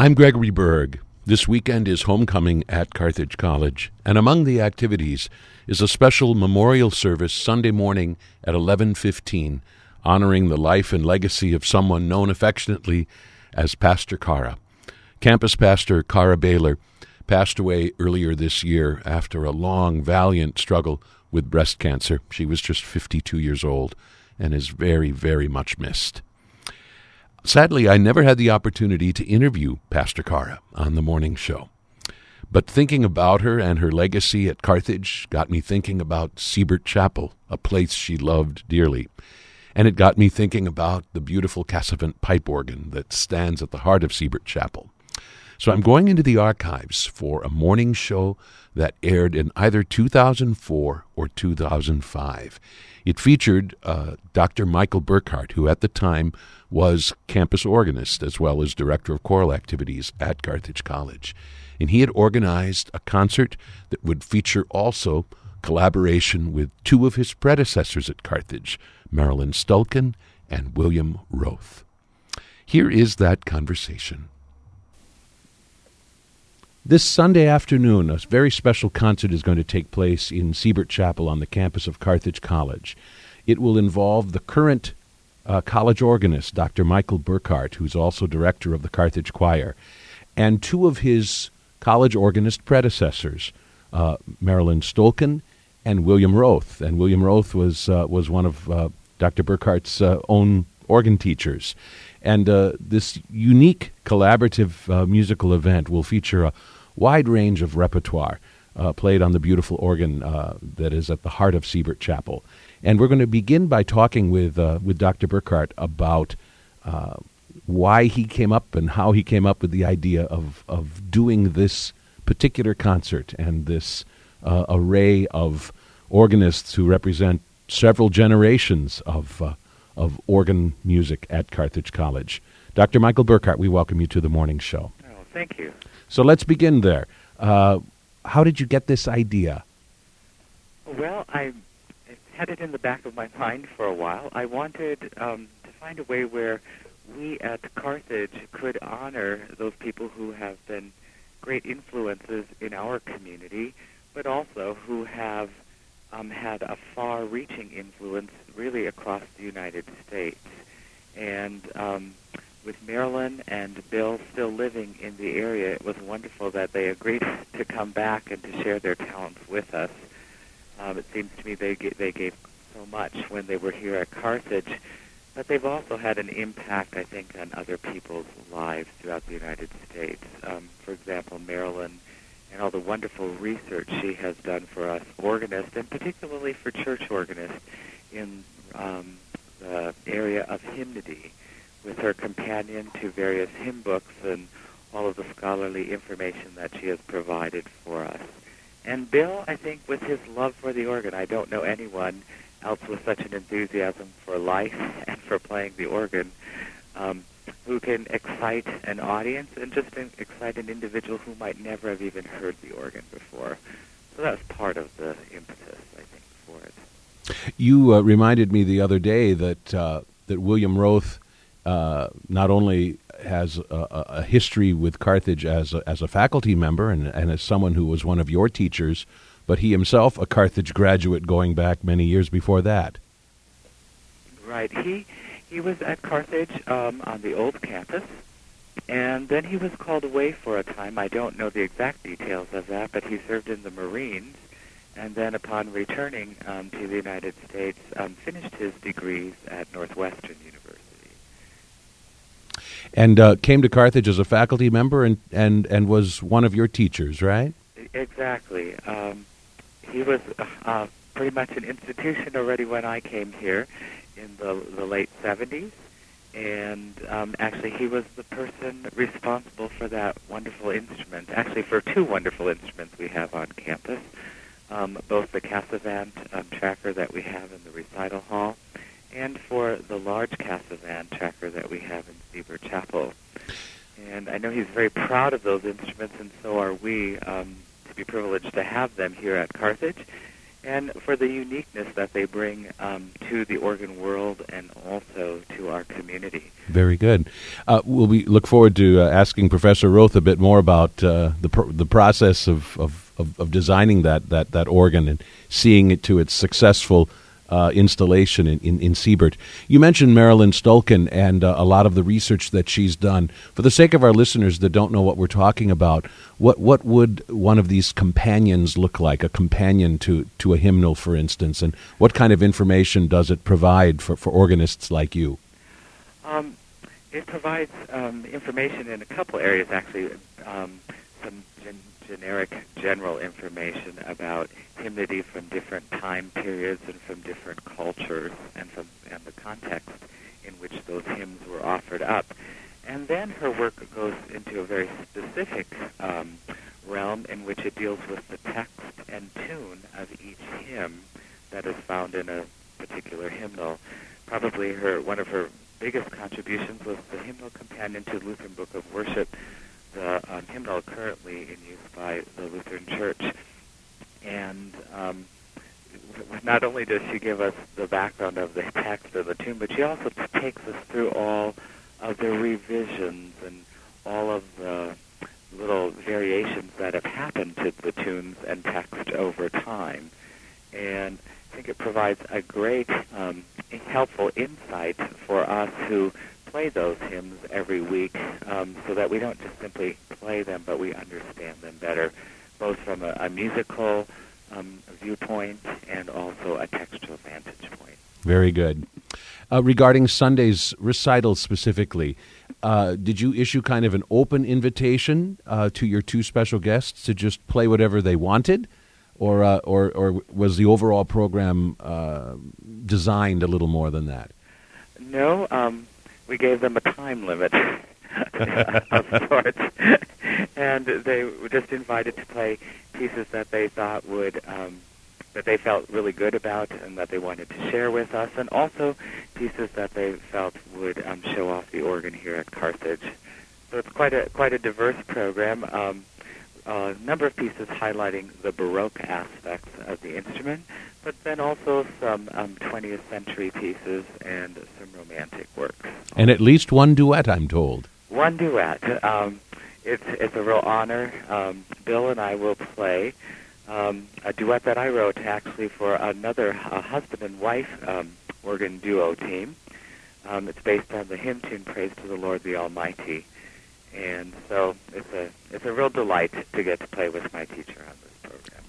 I'm Gregory Berg. This weekend is homecoming at Carthage College, and among the activities is a special memorial service Sunday morning at 11:15 honoring the life and legacy of someone known affectionately as Pastor Cara. Campus pastor Cara Baylor passed away earlier this year after a long valiant struggle with breast cancer. She was just 52 years old and is very very much missed. Sadly, I never had the opportunity to interview Pastor Cara on the morning show. But thinking about her and her legacy at Carthage got me thinking about Siebert Chapel, a place she loved dearly. And it got me thinking about the beautiful Casavant pipe organ that stands at the heart of Siebert Chapel. So I'm going into the archives for a morning show that aired in either 2004 or 2005. It featured uh, Dr. Michael Burkhart, who at the time was campus organist as well as director of choral activities at Carthage College. And he had organized a concert that would feature also collaboration with two of his predecessors at Carthage, Marilyn Stulken and William Roth. Here is that conversation. This Sunday afternoon, a very special concert is going to take place in Siebert Chapel on the campus of Carthage College. It will involve the current uh, college organist, Dr. Michael Burkhart, who's also director of the Carthage Choir, and two of his college organist predecessors, uh, Marilyn Stulken and William Roth. And William Roth was uh, was one of uh, Dr. Burkhart's uh, own organ teachers. And uh, this unique collaborative uh, musical event will feature a wide range of repertoire uh, played on the beautiful organ uh, that is at the heart of Siebert Chapel. And we're going to begin by talking with, uh, with Dr. Burkhart about uh, why he came up and how he came up with the idea of, of doing this particular concert and this array of organists who represent several generations of of organ music at Carthage College. Dr. Michael Burkhart, we welcome you to the morning show. Oh, thank you. So let's begin there. Uh, how did you get this idea? Well, I had it in the back of my mind for a while. I wanted um, to find a way where we at Carthage could honor those people who have been great influences in our community, but also who have um, had a far-reaching influence really across the United States. And um, with Marilyn and Bill still living in the area, it was wonderful that they agreed to come back and to share their talents with us. Um, it seems to me they g- they gave so much when they were here at Carthage, but they've also had an impact, I think, on other people's lives throughout the United States. Um, for example, Marilyn and all the wonderful research she has done for us organists, and particularly for church organists in um, the area of hymnody, with her companion to various hymn books and all of the scholarly information that she has provided for us. And Bill, I think, with his love for the organ, I don't know anyone else with such an enthusiasm for life and for playing the organ. Um, who can excite an audience and just excite an individual who might never have even heard the organ before. So that's part of the impetus, I think, for it. You uh, reminded me the other day that uh, that William Roth uh, not only has a, a, history with Carthage as a, as a faculty member and, and as someone who was one of your teachers, but he himself a Carthage graduate going back many years before that. Right. He he was at Carthage um, on the old campus, and then he was called away for a time. I don't know the exact details of that, but he served in the Marines, and then upon returning um, to the United States, um, finished his degrees at Northwestern University. And uh, came to Carthage as a faculty member and, and, and was one of your teachers, right? Exactly. Um, he was uh, pretty much an institution already when I came here in the, the late 70s. And um, actually, he was the person responsible for that wonderful instrument. Actually, for two wonderful instruments we have on campus, um, both the Casavant um, tracker that we have in the recital hall, and for the large Casavant tracker that we have in Siebert Chapel. And I know he's very proud of those instruments, and so are we, um, to be privileged to have them here at Carthage. and for the uniqueness that they bring um, to the organ world and also to our community. Very good. Uh, we'll be look forward to uh, asking Professor Roth a bit more about uh, the pr- the process of, of, of, of, designing that, that, that organ and seeing it to its successful uh, installation in, in, in Siebert. You mentioned Marilyn Stulken and uh, a lot of the research that she's done. For the sake of our listeners that don't know what we're talking about, what, what would one of these companions look like, a companion to, to a hymnal, for instance, and what kind of information does it provide for, for organists like you? Um, it provides um, information in a couple areas, actually. Um, some generic, general information about hymnody from different time periods and from different cultures and from and the context in which those hymns were offered up. And then her work goes into a very specific um, realm in which it deals with the text and tune of each hymn that is found in a particular hymnal. Probably her one of her biggest contributions was the hymnal companion to the Lutheran Book of Worship, the um, hymnal currently in use by the Lutheran Church. And um, not only does she give us the background of the text of the tune, but she also takes us through all of the revisions and all of the little variations that have happened to the tunes and text over time. And I think it provides a great, um, helpful insight for us who play those hymns every week um, so that we don't just simply play them, but we understand them better, both from a, a musical um, viewpoint and also a textual vantage point. Very good. Uh, regarding Sunday's recital specifically, uh, did you issue kind of an open invitation uh, to your two special guests to just play whatever they wanted? Or, uh, or, or was the overall program uh, designed a little more than that? No, um, we gave them a time limit of sorts, and they were just invited to play pieces that they thought would um, that they felt really good about and that they wanted to share with us, and also pieces that they felt would um, show off the organ here at Carthage. So it's quite a quite a diverse program. Um, a number of pieces highlighting the Baroque aspects of the instrument, but then also some um, 20th century pieces and some romantic works. And at least one duet, I'm told. One duet. Um, it's it's a real honor. Um, Bill and I will play um, a duet that I wrote actually for another uh, husband and wife um, organ duo team. Um, it's based on the hymn tune "Praise to the Lord the Almighty," and so it's a it's a real delight to get to play with my teacher on this.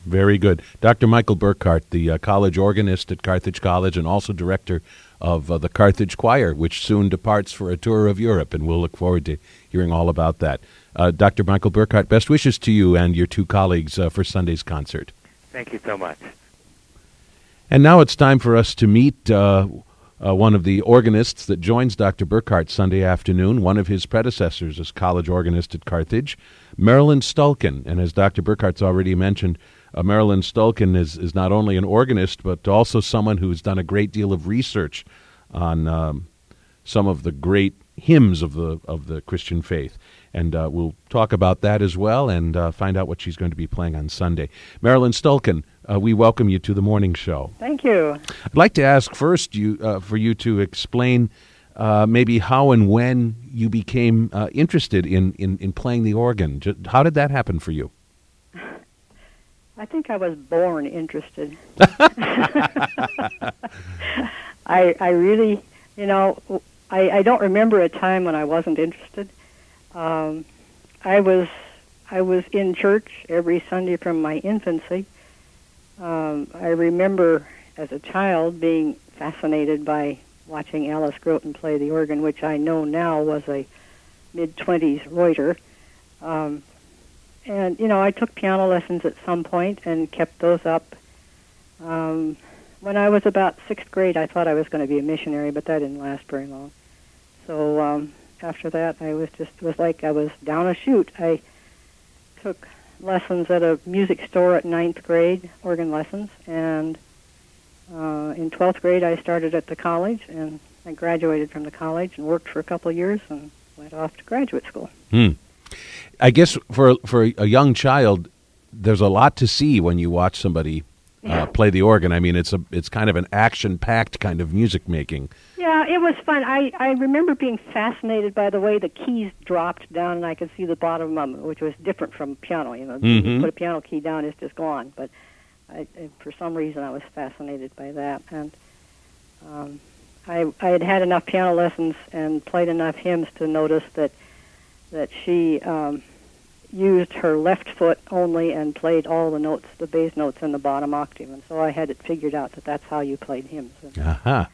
Very good, Dr. Michael Burkhart, the uh, college organist at Carthage College, and also director of uh, the Carthage Choir, which soon departs for a tour of Europe, and we'll look forward to hearing all about that. Uh, Dr. Michael Burkhart, best wishes to you and your two colleagues uh, for Sunday's concert. Thank you so much. And now it's time for us to meet uh, uh, one of the organists that joins Dr. Burkhart Sunday afternoon, one of his predecessors as college organist at Carthage, Marilyn Stulken. And as Dr. Burkhart's already mentioned, uh, Marilyn Stulken is, is not only an organist, but also someone who's done a great deal of research on um, some of the great hymns of the, of the Christian faith. And uh, we'll talk about that as well and uh, find out what she's going to be playing on Sunday. Marilyn Stulken, uh, we welcome you to the morning show. Thank you. I'd like to ask first you uh, for you to explain uh, maybe how and when you became uh, interested in, in, in playing the organ. How did that happen for you? I think I was born interested. I I really, you know, I, I don't remember a time when I wasn't interested. Um, I was I was in church every Sunday from my infancy. Um, I remember as a child being fascinated by watching Alice Groton play the organ, which I know now was a mid twenties Reuter. Um, and you know, I took piano lessons at some point and kept those up. Um, when I was about sixth grade, I thought I was going to be a missionary, but that didn't last very long. So um, after that, I was just was like I was down a chute. I took lessons at a music store at ninth grade, organ lessons, and uh, in twelfth grade, I started at the college, and I graduated from the college and worked for a couple of years and went off to graduate school. Hmm. I guess for for a young child, there's a lot to see when you watch somebody uh, play the organ. I mean, it's a it's kind of an action packed kind of music making. Yeah, it was fun. I I remember being fascinated by the way the keys dropped down, and I could see the bottom of them, which was different from piano. You know, Mhm. you put a piano key down, it's just gone. But I, I- for some reason, I was fascinated by that, and um, I I had had enough piano lessons and played enough hymns to notice that that she um, used her left foot only and played all the notes, the bass notes in the bottom octave, and so I had it figured out that that's how you played hymns. Aha.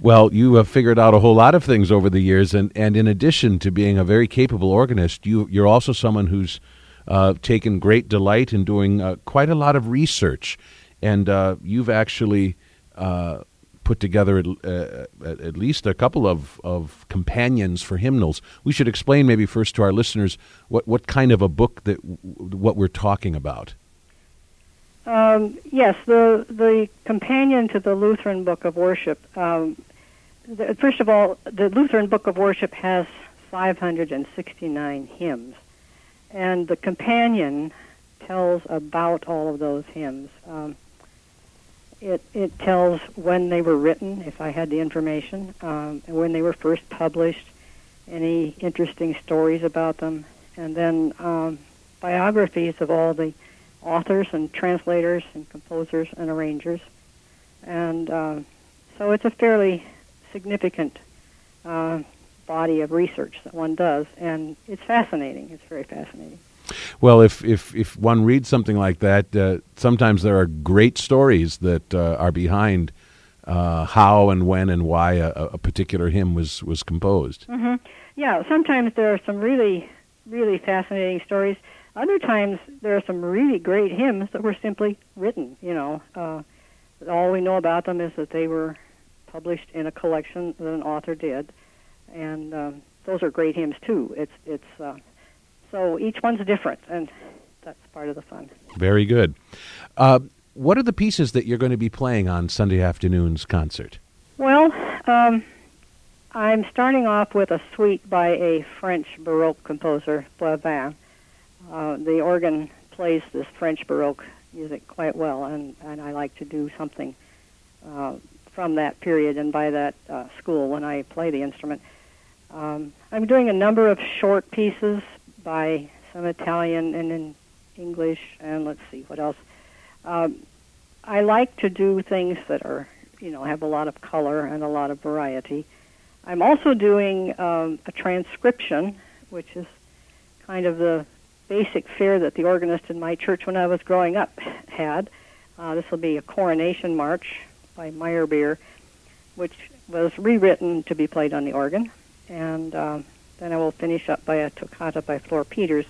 Well, you have figured out a whole lot of things over the years, and, and in addition to being a very capable organist, you you're also someone who's uh, taken great delight in doing uh, quite a lot of research, and uh, you've actually uh, put together at, uh, at least a couple of, of companions for hymnals. We should explain maybe first to our listeners what, what kind of a book that what we're talking about. Um, yes, the the companion to the Lutheran Book of Worship. Um, the, first of all, the Lutheran Book of Worship has 569 hymns, and the companion tells about all of those hymns. Um, it it tells when they were written, if I had the information, um, when they were first published, any interesting stories about them, and then um, biographies of all the authors and translators and composers and arrangers. And uh, so it's a fairly significant uh, body of research that one does, and it's fascinating. It's very fascinating. Well, if if if one reads something like that, uh, sometimes there are great stories that uh, are behind uh, how and when and why a, a particular hymn was was composed. hmm Yeah, sometimes there are some really, really fascinating stories. Other times there are some really great hymns that were simply written. You know, uh, all we know about them is that they were published in a collection that an author did, and um, those are great hymns too. It's it's uh, so each one's different, and that's part of the fun. Very good. Uh, what are the pieces that you're going to be playing on Sunday afternoon's concert? Well, um, I'm starting off with a suite by a French Baroque composer, Boyvin. Uh, the organ plays this French Baroque music quite well, and, and I like to do something uh, from that period and by that uh, school when I play the instrument. Um, I'm doing a number of short pieces by some Italian and in English, and let's see what else. Um, I like to do things that are, you know, have a lot of color and a lot of variety. I'm also doing um, a transcription, which is kind of the basic fare that the organist in my church when I was growing up had. Uh, this will be a coronation march by Meyerbeer, which was rewritten to be played on the organ. And um, then I will finish up by a toccata by Flor Peeters,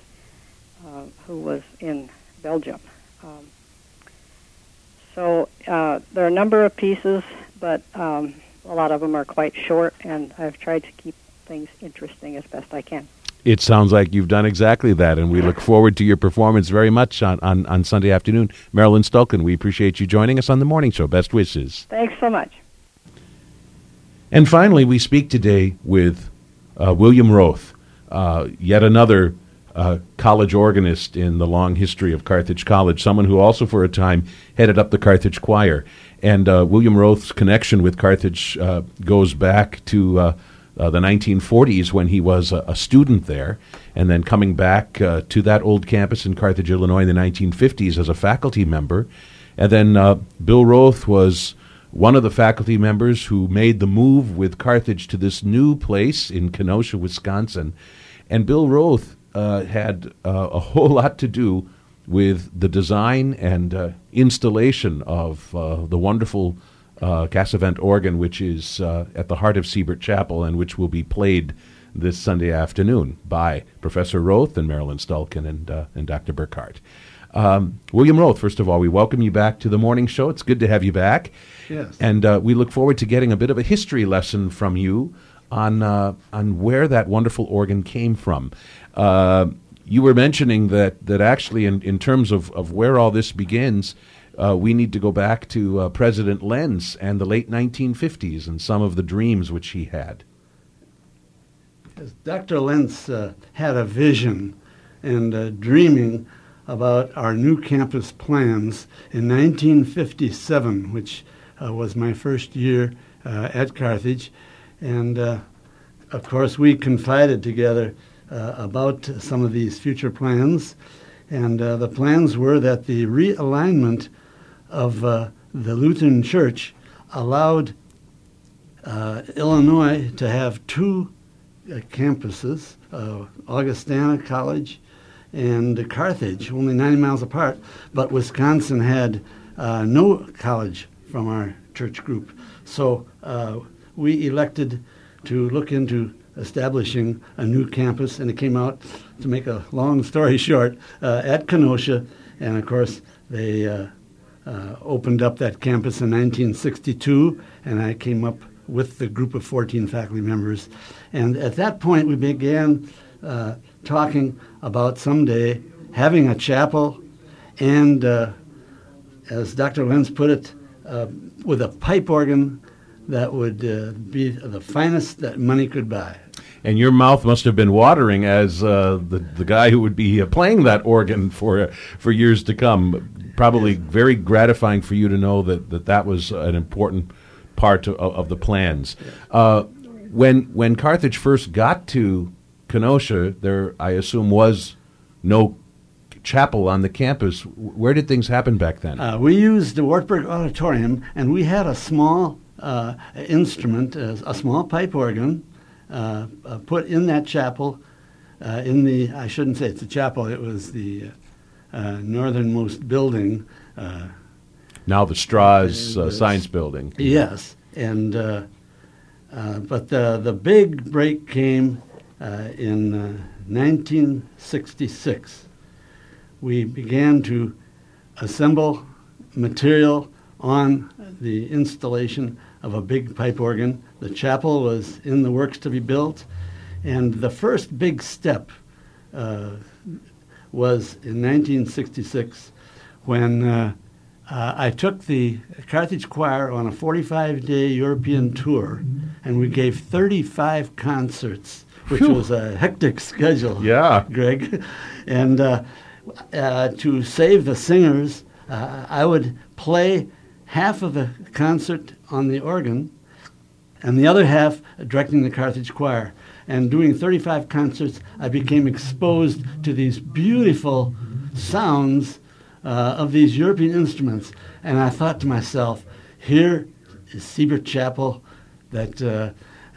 uh, who was in Belgium. Um, so uh, there are a number of pieces, but um, a lot of them are quite short, and I've tried to keep things interesting as best I can. It sounds like you've done exactly that, and we look forward to your performance very much on, on, on Sunday afternoon. Marilyn Stulken, we appreciate you joining us on the morning show. Best wishes. Thanks so much. And finally, we speak today with uh, William Roth, uh, yet another uh, college organist in the long history of Carthage College, someone who also for a time headed up the Carthage Choir. And uh, William Roth's connection with Carthage uh, goes back to uh, the 1940s when he was a, a student there, and then coming back to that old campus in Carthage, Illinois in the 1950s as a faculty member. And then Bill Roth was one of the faculty members who made the move with Carthage to this new place in Kenosha, Wisconsin. And Bill Roth uh, had uh, a whole lot to do with the design and uh, installation of uh, the wonderful uh, Casavant organ, which is uh, at the heart of Siebert Chapel and which will be played this Sunday afternoon by Professor Roth and Marilyn Stulken and, and Dr. Burkhart. Um, William Roth, first of all, we welcome you back to the morning show. It's good to have you back. Yes. And uh, we look forward to getting a bit of a history lesson from you on, uh, on where that wonderful organ came from. Uh, you were mentioning that, that actually, in, in terms of, of where all this begins, uh, we need to go back to uh, President Lenz and the late 1950s and some of the dreams which he had. Yes, Dr. Lenz uh, had a vision and uh, dreaming about our new campus plans in 1957, which was my first year uh, at Carthage. And uh, of course, we confided together uh, about some of these future plans. And uh, the plans were that the realignment of uh, the Lutheran Church allowed Illinois to have two campuses Augustana College and Carthage, only 90 miles apart, but Wisconsin had uh, no college from our church group. So uh, we elected to look into establishing a new campus, and it came out, to make a long story short, uh, at Kenosha. And of course, they uh, uh, opened up that campus in 1962, and I came up with the group of 14 faculty members. And at that point, we began uh, talking about someday having a chapel and, uh, as Dr. Lenz put it, with a pipe organ that would uh, be the finest that money could buy. And your mouth must have been watering as uh, the the guy who would be uh, playing that organ for for years to come. Probably very gratifying for you to know that that, that was an important part of, of the plans. Uh, when when Carthage first got to Kenosha, there I assume was no chapel on the campus. Where did things happen back then? Uh, we used the Wartburg Auditorium, and we had a small uh, instrument, uh, a small pipe organ, uh, uh, put in that chapel. Uh, in the, I shouldn't say it's a chapel. It was the northernmost building. now the Strauss Science Building. Yes, and but the the big break came in 1966 we began to assemble material on the installation of a big pipe organ. The chapel was in the works to be built, and the first big step uh, was in 1966 when uh, uh, I took the Carthage Choir on a 45 day European tour, and we gave 35 concerts, which was a hectic schedule. Yeah. Greg. And uh, uh, to save the singers, uh, I would play half of the concert on the organ and the other half directing the Carthage Choir. And doing 35 concerts, I became exposed to these beautiful sounds uh, of these European instruments. And I thought to myself, here is Siebert Chapel that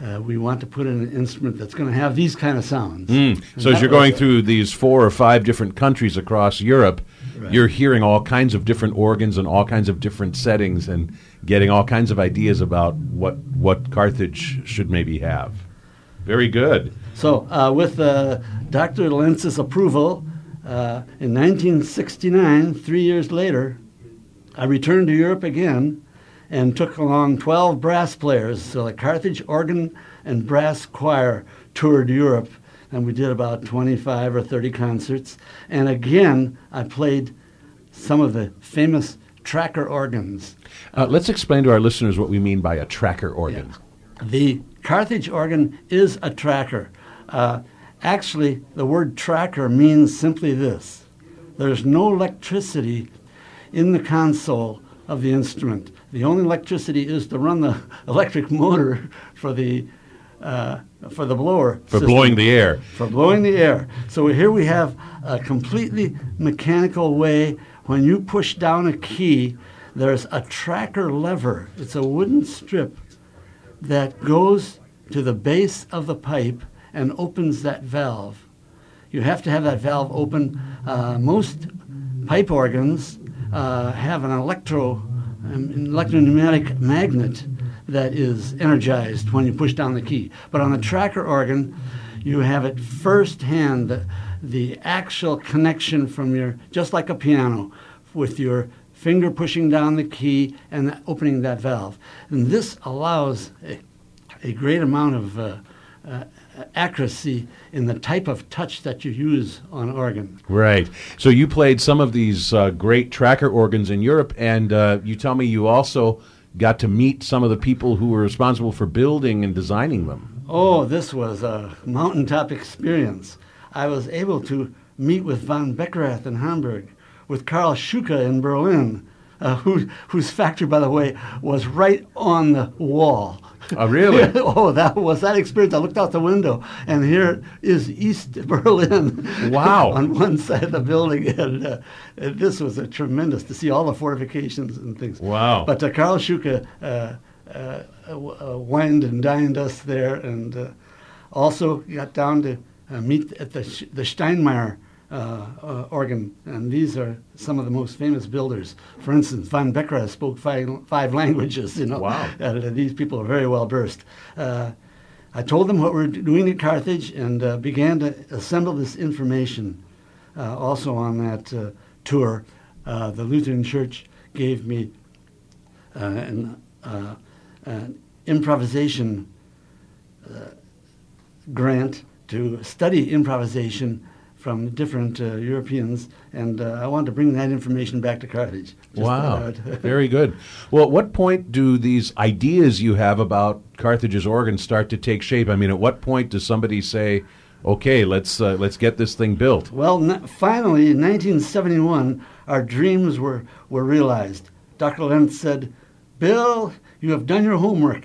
uh, we want to put in an instrument that's going to have these kind of sounds. Mm. So as you're going through these four or five different countries across Europe, right. you're hearing all kinds of different organs and all kinds of different settings and getting all kinds of ideas about what what Carthage should maybe have. Very good. So uh, with uh, Dr. Lenz's approval, uh, in 1969, three years later, I returned to Europe again and took along 12 brass players. So the Carthage Organ and Brass Choir toured Europe, and we did about 25 or 30 concerts. And again, I played some of the famous tracker organs. Uh, let's explain to our listeners what we mean by a tracker organ. Yeah. The Carthage organ is a tracker. Uh, actually, the word tracker means simply this there's no electricity in the console of the instrument. The only electricity is to run the electric motor for the uh, for the blower for system, blowing the air for blowing the air. So here we have a completely mechanical way. When you push down a key, there's a tracker lever. It's a wooden strip that goes to the base of the pipe and opens that valve. You have to have that valve open. Uh, most pipe organs uh, have an electro an electropneumatic magnet that is energized when you push down the key. But on the tracker organ, you have it first hand, the, the actual connection from your, just like a piano, with your finger pushing down the key and opening that valve. And this allows a, a great amount of uh, uh, accuracy in the type of touch that you use on organ. Right. So you played some of these uh, great tracker organs in Europe, and uh, you tell me you also got to meet some of the people who were responsible for building and designing them. Oh, this was a mountaintop experience. I was able to meet with von Beckerath in Hamburg, with Karl Schuke in Berlin, uh, who, whose factory, by the way, was right on the wall. Oh, really? oh, that was that experience. I looked out the window, and here is East Berlin. Wow. on one side of the building, and, uh, and this was a tremendous to see all the fortifications and things. Wow. But uh, Karl Schuke uh, uh, uh, wined and dined us there, and uh, also got down to uh, meet at the the Steinmeyer uh, uh, organ, and these are some of the most famous builders. For instance, von Becker spoke five, five languages. You know, Wow. Uh, these people are very well versed. Uh, I told them what we're doing at Carthage and uh, began to assemble this information. Uh, also on that uh, tour, uh, the Lutheran Church gave me uh, an, uh, an improvisation uh, grant to study improvisation from different uh, Europeans, and uh, I wanted to bring that information back to Carthage. Wow. thought I would- Very good. Well, at what point do these ideas you have about Carthage's organ start to take shape? I mean, at what point does somebody say, "Okay, let's uh, let's get this thing built"? Well, n- finally, in 1971, our dreams were, were realized. Dr. Lenz said, Bill, you have done your homework.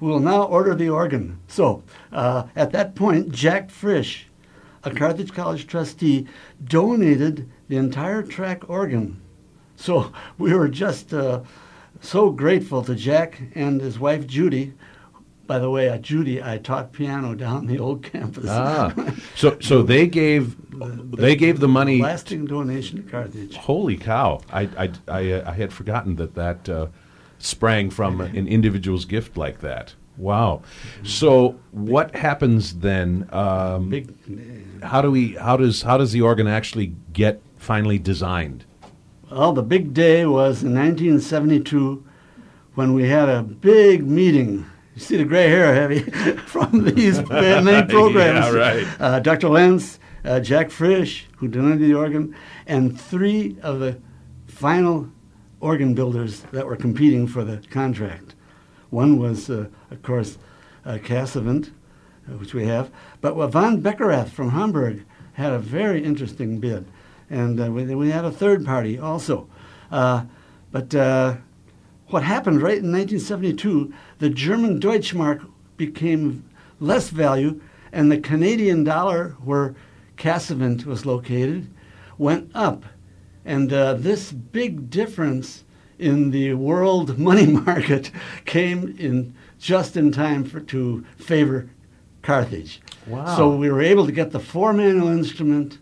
We will now order the organ. So, uh, at that point, Jack Frisch, a Carthage College trustee, donated the entire track organ. So, we were just uh, so grateful to Jack and his wife, Judy. By the way, uh, Judy, I taught piano down the old campus. Ah, so so they gave they gave the money. Lasting donation to Carthage. Holy cow! I I I, uh, I had forgotten that that uh, sprang from an individual's gift like that. Wow. So what happens then? Um, Big, how do we? How does how does the organ actually get finally designed? well, the big day was in 1972 when we had a big meeting. You see the gray hair, Heavy, from these many programs. Yeah, right. Uh, Dr. Lenz, uh, Jack Frisch, who donated the organ, and three of the final organ builders that were competing for the contract. One was, uh, of course, uh, Casavant, uh, which we have, but von Beckerath from Hamburg had a very interesting bid, and we, we had a third party also. But what happened right in 1972, the German Deutschmark became less value, and the Canadian dollar, where Casavant was located, went up. And uh, this big difference in the world money market came in just in time for, to favor Carthage. Wow. So we were able to get the four manual instrument,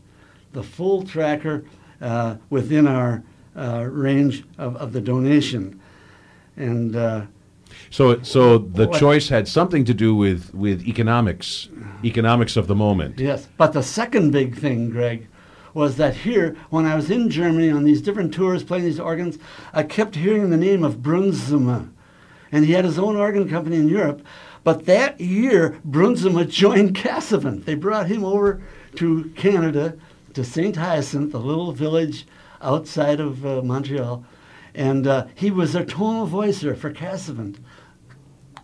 the full tracker uh, within our uh, range of, of the donation. And uh, So so the What- choice had something to do with with economics, economics of the moment. Yes, but the second big thing, Greg, was that here, when I was in Germany on these different tours playing these organs, I kept hearing the name of Brunzema. And he had his own organ company in Europe. But that year, Brunzema joined Casavant. They brought him over to Canada, to St. Hyacinthe, a little village outside of uh, Montreal. And uh, he was their tonal voicer for Casavant.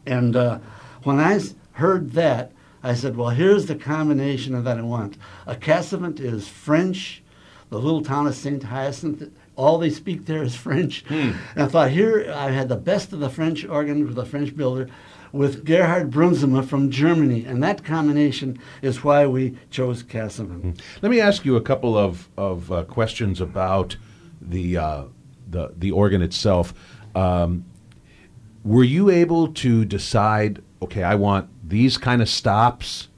And uh, I heard that, I said, well, here's the combination of that I want. A Casavant is French, the little town of St. Hyacinthe, all they speak there is French. And I thought, here I had the best of the French organ with a French builder with Gerhard Brunzema from Germany. And that combination is why we chose Casavant. Let me ask you a couple of of uh, questions about the uh, the the organ itself. Um, were you able to decide? Okay, I want these kind of stops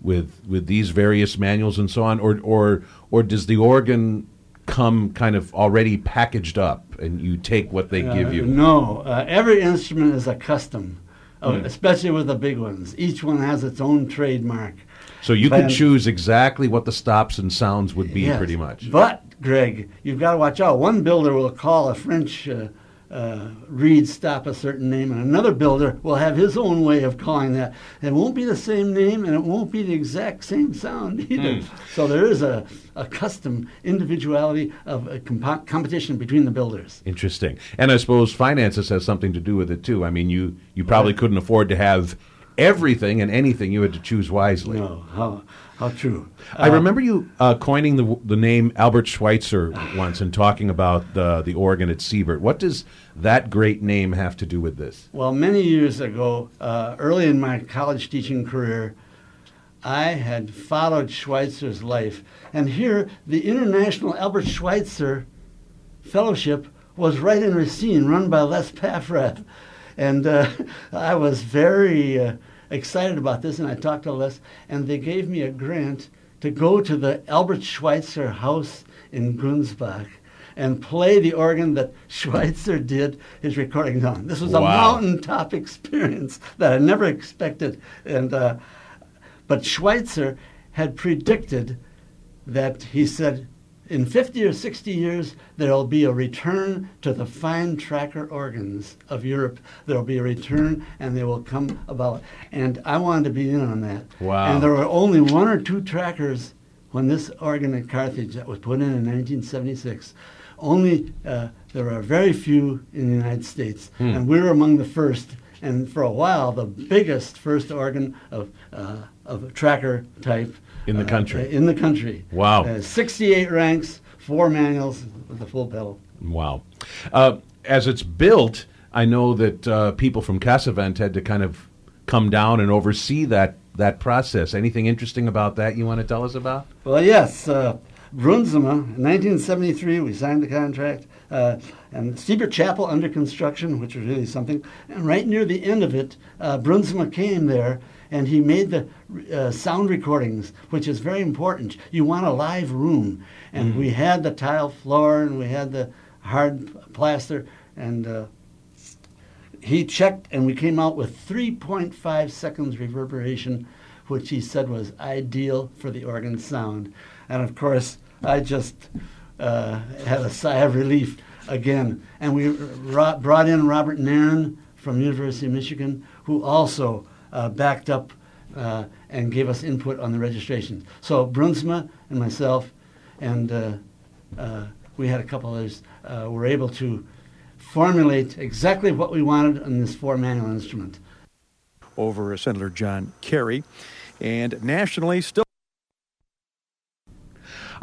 with with these various manuals and so on, or or or does the organ come kind of already packaged up and you take what they give Uh, you? No, uh, every instrument is a custom, Hmm. especially with the big ones. Each one has its own trademark. So you But- could choose exactly what the stops and sounds would be, Yes. pretty much. But, Greg, you've got to watch out. One builder will call a French uh, uh, reed stop a certain name, and another builder will have his own way of calling that. It won't be the same name, and it won't be the exact same sound either. So there is a, a custom individuality of a comp- competition between the builders. Interesting. And I suppose finances has something to do with it too. I mean, you you probably couldn't afford to have everything and anything. You had to choose wisely. No, how, how true. I Uh, remember you uh, coining the the name Albert Schweitzer once and talking about the the organ at Siebert. What does that great name have to do with this? Well, many years ago, uh, early in my college teaching career, I had followed Schweitzer's life. And here, the International Albert Schweitzer Fellowship was right in Racine, run by Les Paffrath. And uh, I was very uh, excited about this, and I talked to Les, and they gave me a grant to go to the Albert Schweitzer house in Gunsbach and play the organ that Schweitzer did his recordings on. This was a mountaintop experience that I never expected. And uh, but Schweitzer had predicted that he said, in 50 or 60 years, there'll be a return to the fine tracker organs of Europe. There'll be a return, and they will come about. And I wanted to be in on that. Wow. And there were only one or two trackers when this organ at Carthage that was put in in 1976. Only uh, there were very few in the United States, Hmm. and we were among the first. And for a while, the biggest first organ of uh, of a tracker type In the uh, country. in the country. Wow. Uh, 68 ranks, four manuals with a full pedal. Wow. Uh, as it's built, I know that uh, people from Casavant had to kind of come down and oversee that that process. Anything interesting about that you want to tell us about? Well, yes, uh, Brunzema, in 1973, we signed the contract, uh, and Siebert Chapel under construction, which was really something. And right near the end of it, uh, Brunzema came there, and he made the uh, sound recordings, which is very important. You want a live room, and we had the tile floor, and we had the hard plaster, and uh, he checked and we came out with 3.5 seconds reverberation, which he said was ideal for the organ sound. And of course, I just uh, had a sigh of relief again. And we ro- brought in Robert Noehren from University of Michigan, who also uh, backed up uh, and gave us input on the registration. So Brunzema and myself and uh, uh, we had a couple others uh, were able to formulate exactly what we wanted on this four manual instrument. over Senator John Kerry. And nationally, still.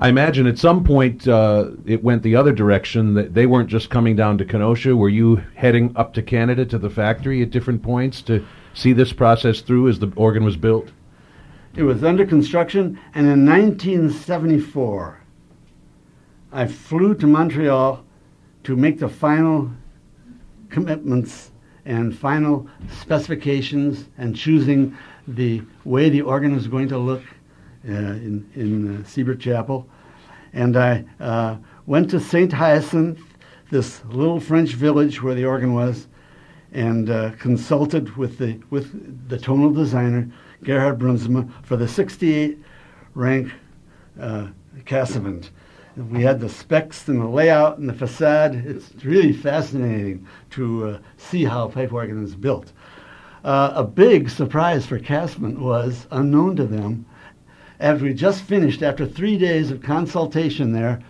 I imagine at some point uh, it went the other direction. That they weren't just coming down to Kenosha. Were you heading up to Canada to the factory at different points to see this process through as the organ was built? It was under construction, and in 1974, I flew to Montreal to make the final commitments and final specifications and choosing the way the organ is going to look uh, in, in uh, Siebert Chapel. And I uh, went to St. Hyacinthe, this little French village where the organ was, and uh, consulted with the, with the tonal designer, Gerhard Brunzema, for the 68 rank uh. We had the specs and the layout and the facade. It's really fascinating to uh, see how pipe organ is built. Uh, a big surprise for Casavant was, unknown to them, after we just finished, after three days of consultation there,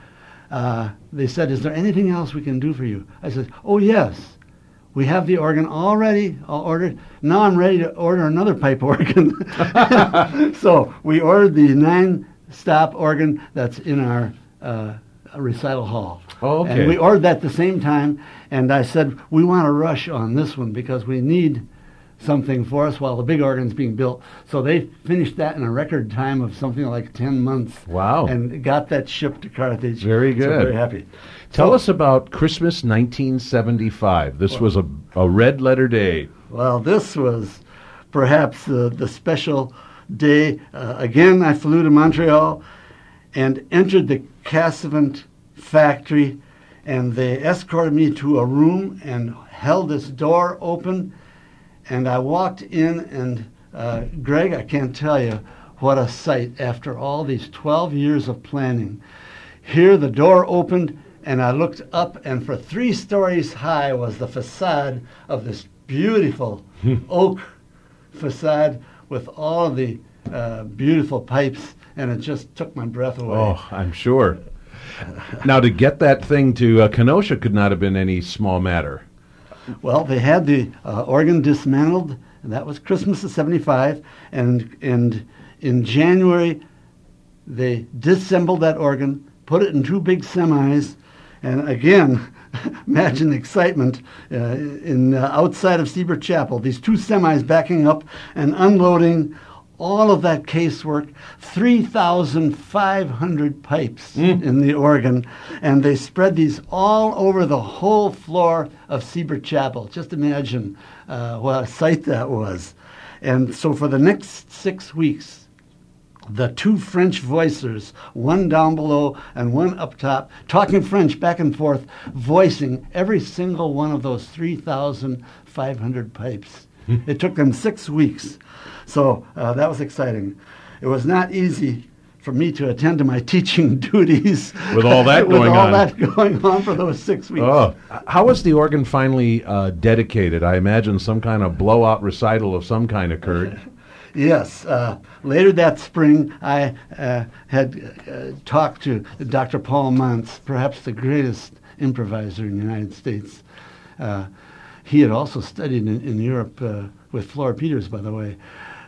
uh, they said, Is there anything else we can do for you? I said, Oh, yes. We have the organ already all ordered. Now I'm ready to order another pipe organ. so we ordered the nine stop organ that's in our uh, recital hall. Oh, okay. And we ordered that at the same time. And I said, We want to rush on this one because we need something for us while the big organ's being built. So they finished that in a record time of something like 10 months. Wow. And got that shipped to Carthage. Very So good. very happy. Tell So- us about Christmas 1975. This was a, a red letter day. Well, this was perhaps the, the special day. Uh, again, I flew to Montreal and entered the Casavant factory, and they escorted me to a room and held this door open. And I walked in, and uh, Greg, I can't tell you what a sight after all these 12 years of planning. Here, the door opened, and I looked up, and for three stories high was the facade of this beautiful oak facade with all the uh, beautiful pipes, and it just took my breath away. Oh, I'm sure. Now, to get that thing to uh, Kenosha could not have been any small matter. Well, they had the uh, organ dismantled And that was Christmas of 75. And, and in January, they disassembled that organ, put it in two big semis, and again, imagine the excitement uh, in uh, outside of Siebert Chapel. These two semis backing up and unloading all of that casework, 3,500 pipes mm. in the organ, and they spread these all over the whole floor of Siebert Chapel. Just imagine uh, what a sight that was. And so for the next six weeks, the two French voicers, one down below and one up top, talking French back and forth, voicing every single one of those 3,500 pipes. It took them six weeks. So uh, that was exciting. It was not easy for me to attend to my teaching duties with all that going on with going all on. that going on for those six weeks. Oh, how was the organ finally uh, dedicated? I imagine some kind of blowout recital of some kind occurred. Yes. Uh, later that spring, I uh, had uh, talked to Dr. Paul Manz, perhaps the greatest improviser in the United States. Uh, he had also studied in, in Europe uh, with Flor Peeters, by the way.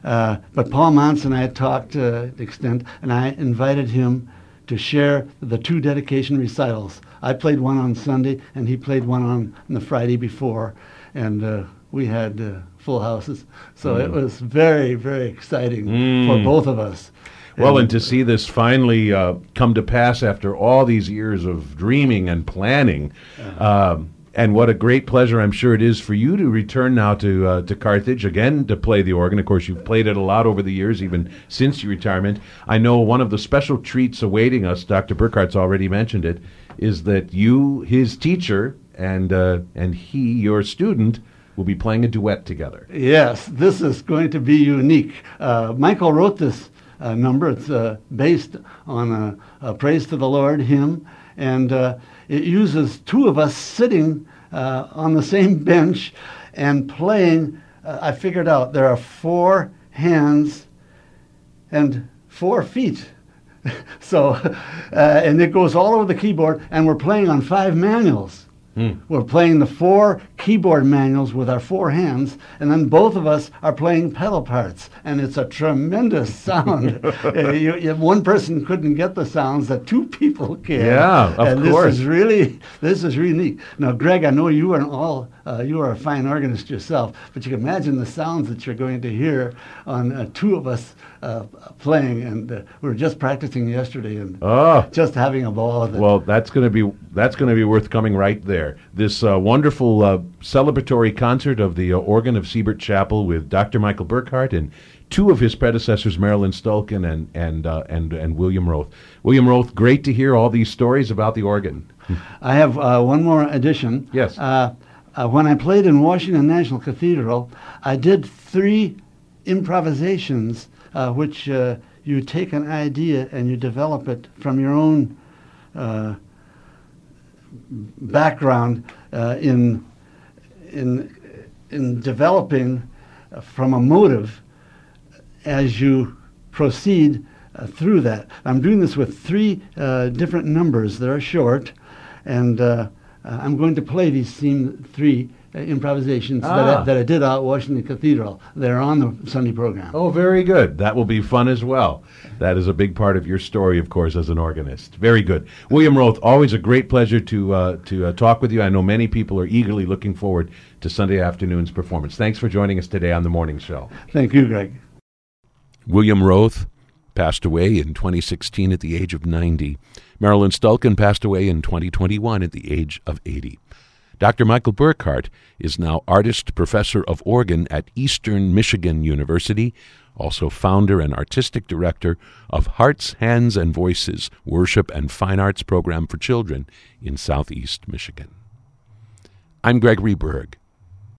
Uh, but Paul and I had talked to the extent, and I invited him to share the two dedication recitals. I played one on Sunday, and he played one on, on the Friday before, and uh, we had uh, full houses. So mm. it was very, very exciting mm. for both of us. Well, and, and to see this finally uh, come to pass after all these years of dreaming and planning. Uh-huh. Um, and what a great pleasure I'm sure it is for you to return now to uh, to Carthage again to play the organ. Of course, you've played it a lot over the years, even since your retirement. I know one of the special treats awaiting us. Dr. Burkhart's already mentioned it. Is that you, his teacher, and uh, and he, your student, will be playing a duet together? Yes, this is going to be unique. Uh, Michael wrote this uh, number. It's uh, based on a, a, praise to the Lord hymn, and uh, it uses two of us sitting uh, on the same bench and playing. Uh, I figured out there are four hands and four feet. so, uh, and it goes all over the keyboard, and we're playing on five manuals. Mm. We're playing the four keyboard manuals with our four hands, and then both of us are playing pedal parts, and it's a tremendous sound. uh, you, you, one person couldn't get the sounds that two people can. Yeah, of and course. This is really this is really neat. Now, Greg, I know you are all uh, you are a fine organist yourself, but you can imagine the sounds that you're going to hear on uh, two of us uh, playing, and uh, we were just practicing yesterday and oh. just having a ball with it. Well, that's going to be that's going to be worth coming right there. This uh, wonderful uh, celebratory concert of the uh, organ of Siebert Chapel with Dr. Michael Burkhart and two of his predecessors, Marilyn Stulken and and uh, and and William Roth. William Roth, great to hear all these stories about the organ. I have one more addition. Yes. when I played in Washington National Cathedral, I did three improvisations uh, which uh, you take an idea and you develop it from your own uh, background uh, in in in developing from a motive as you proceed uh, through that. I'm doing this with three uh, different numbers that are short, and I'm going to play these three uh, improvisations ah. that, I, ah. that I did out at Washington Cathedral. They're on the Sunday program. Oh, very good. That will be fun as well. That is a big part of your story, of course, as an organist. Very good. William Roth, always a great pleasure to, uh, to uh, talk with you. I know many people are eagerly looking forward to Sunday afternoon's performance. Thanks for joining us today on The Morning Show. Thank you, Greg. William Roth passed away in 2016 at the age of 90. Marilyn Stulken passed away in 2021 at the age of 80. Dr. Michael Burkhart is now artist professor of organ at Eastern Michigan University, also founder and artistic director of Hearts, Hands, and Voices Worship and Fine Arts Program for Children in Southeast Michigan. I'm Gregory Berg.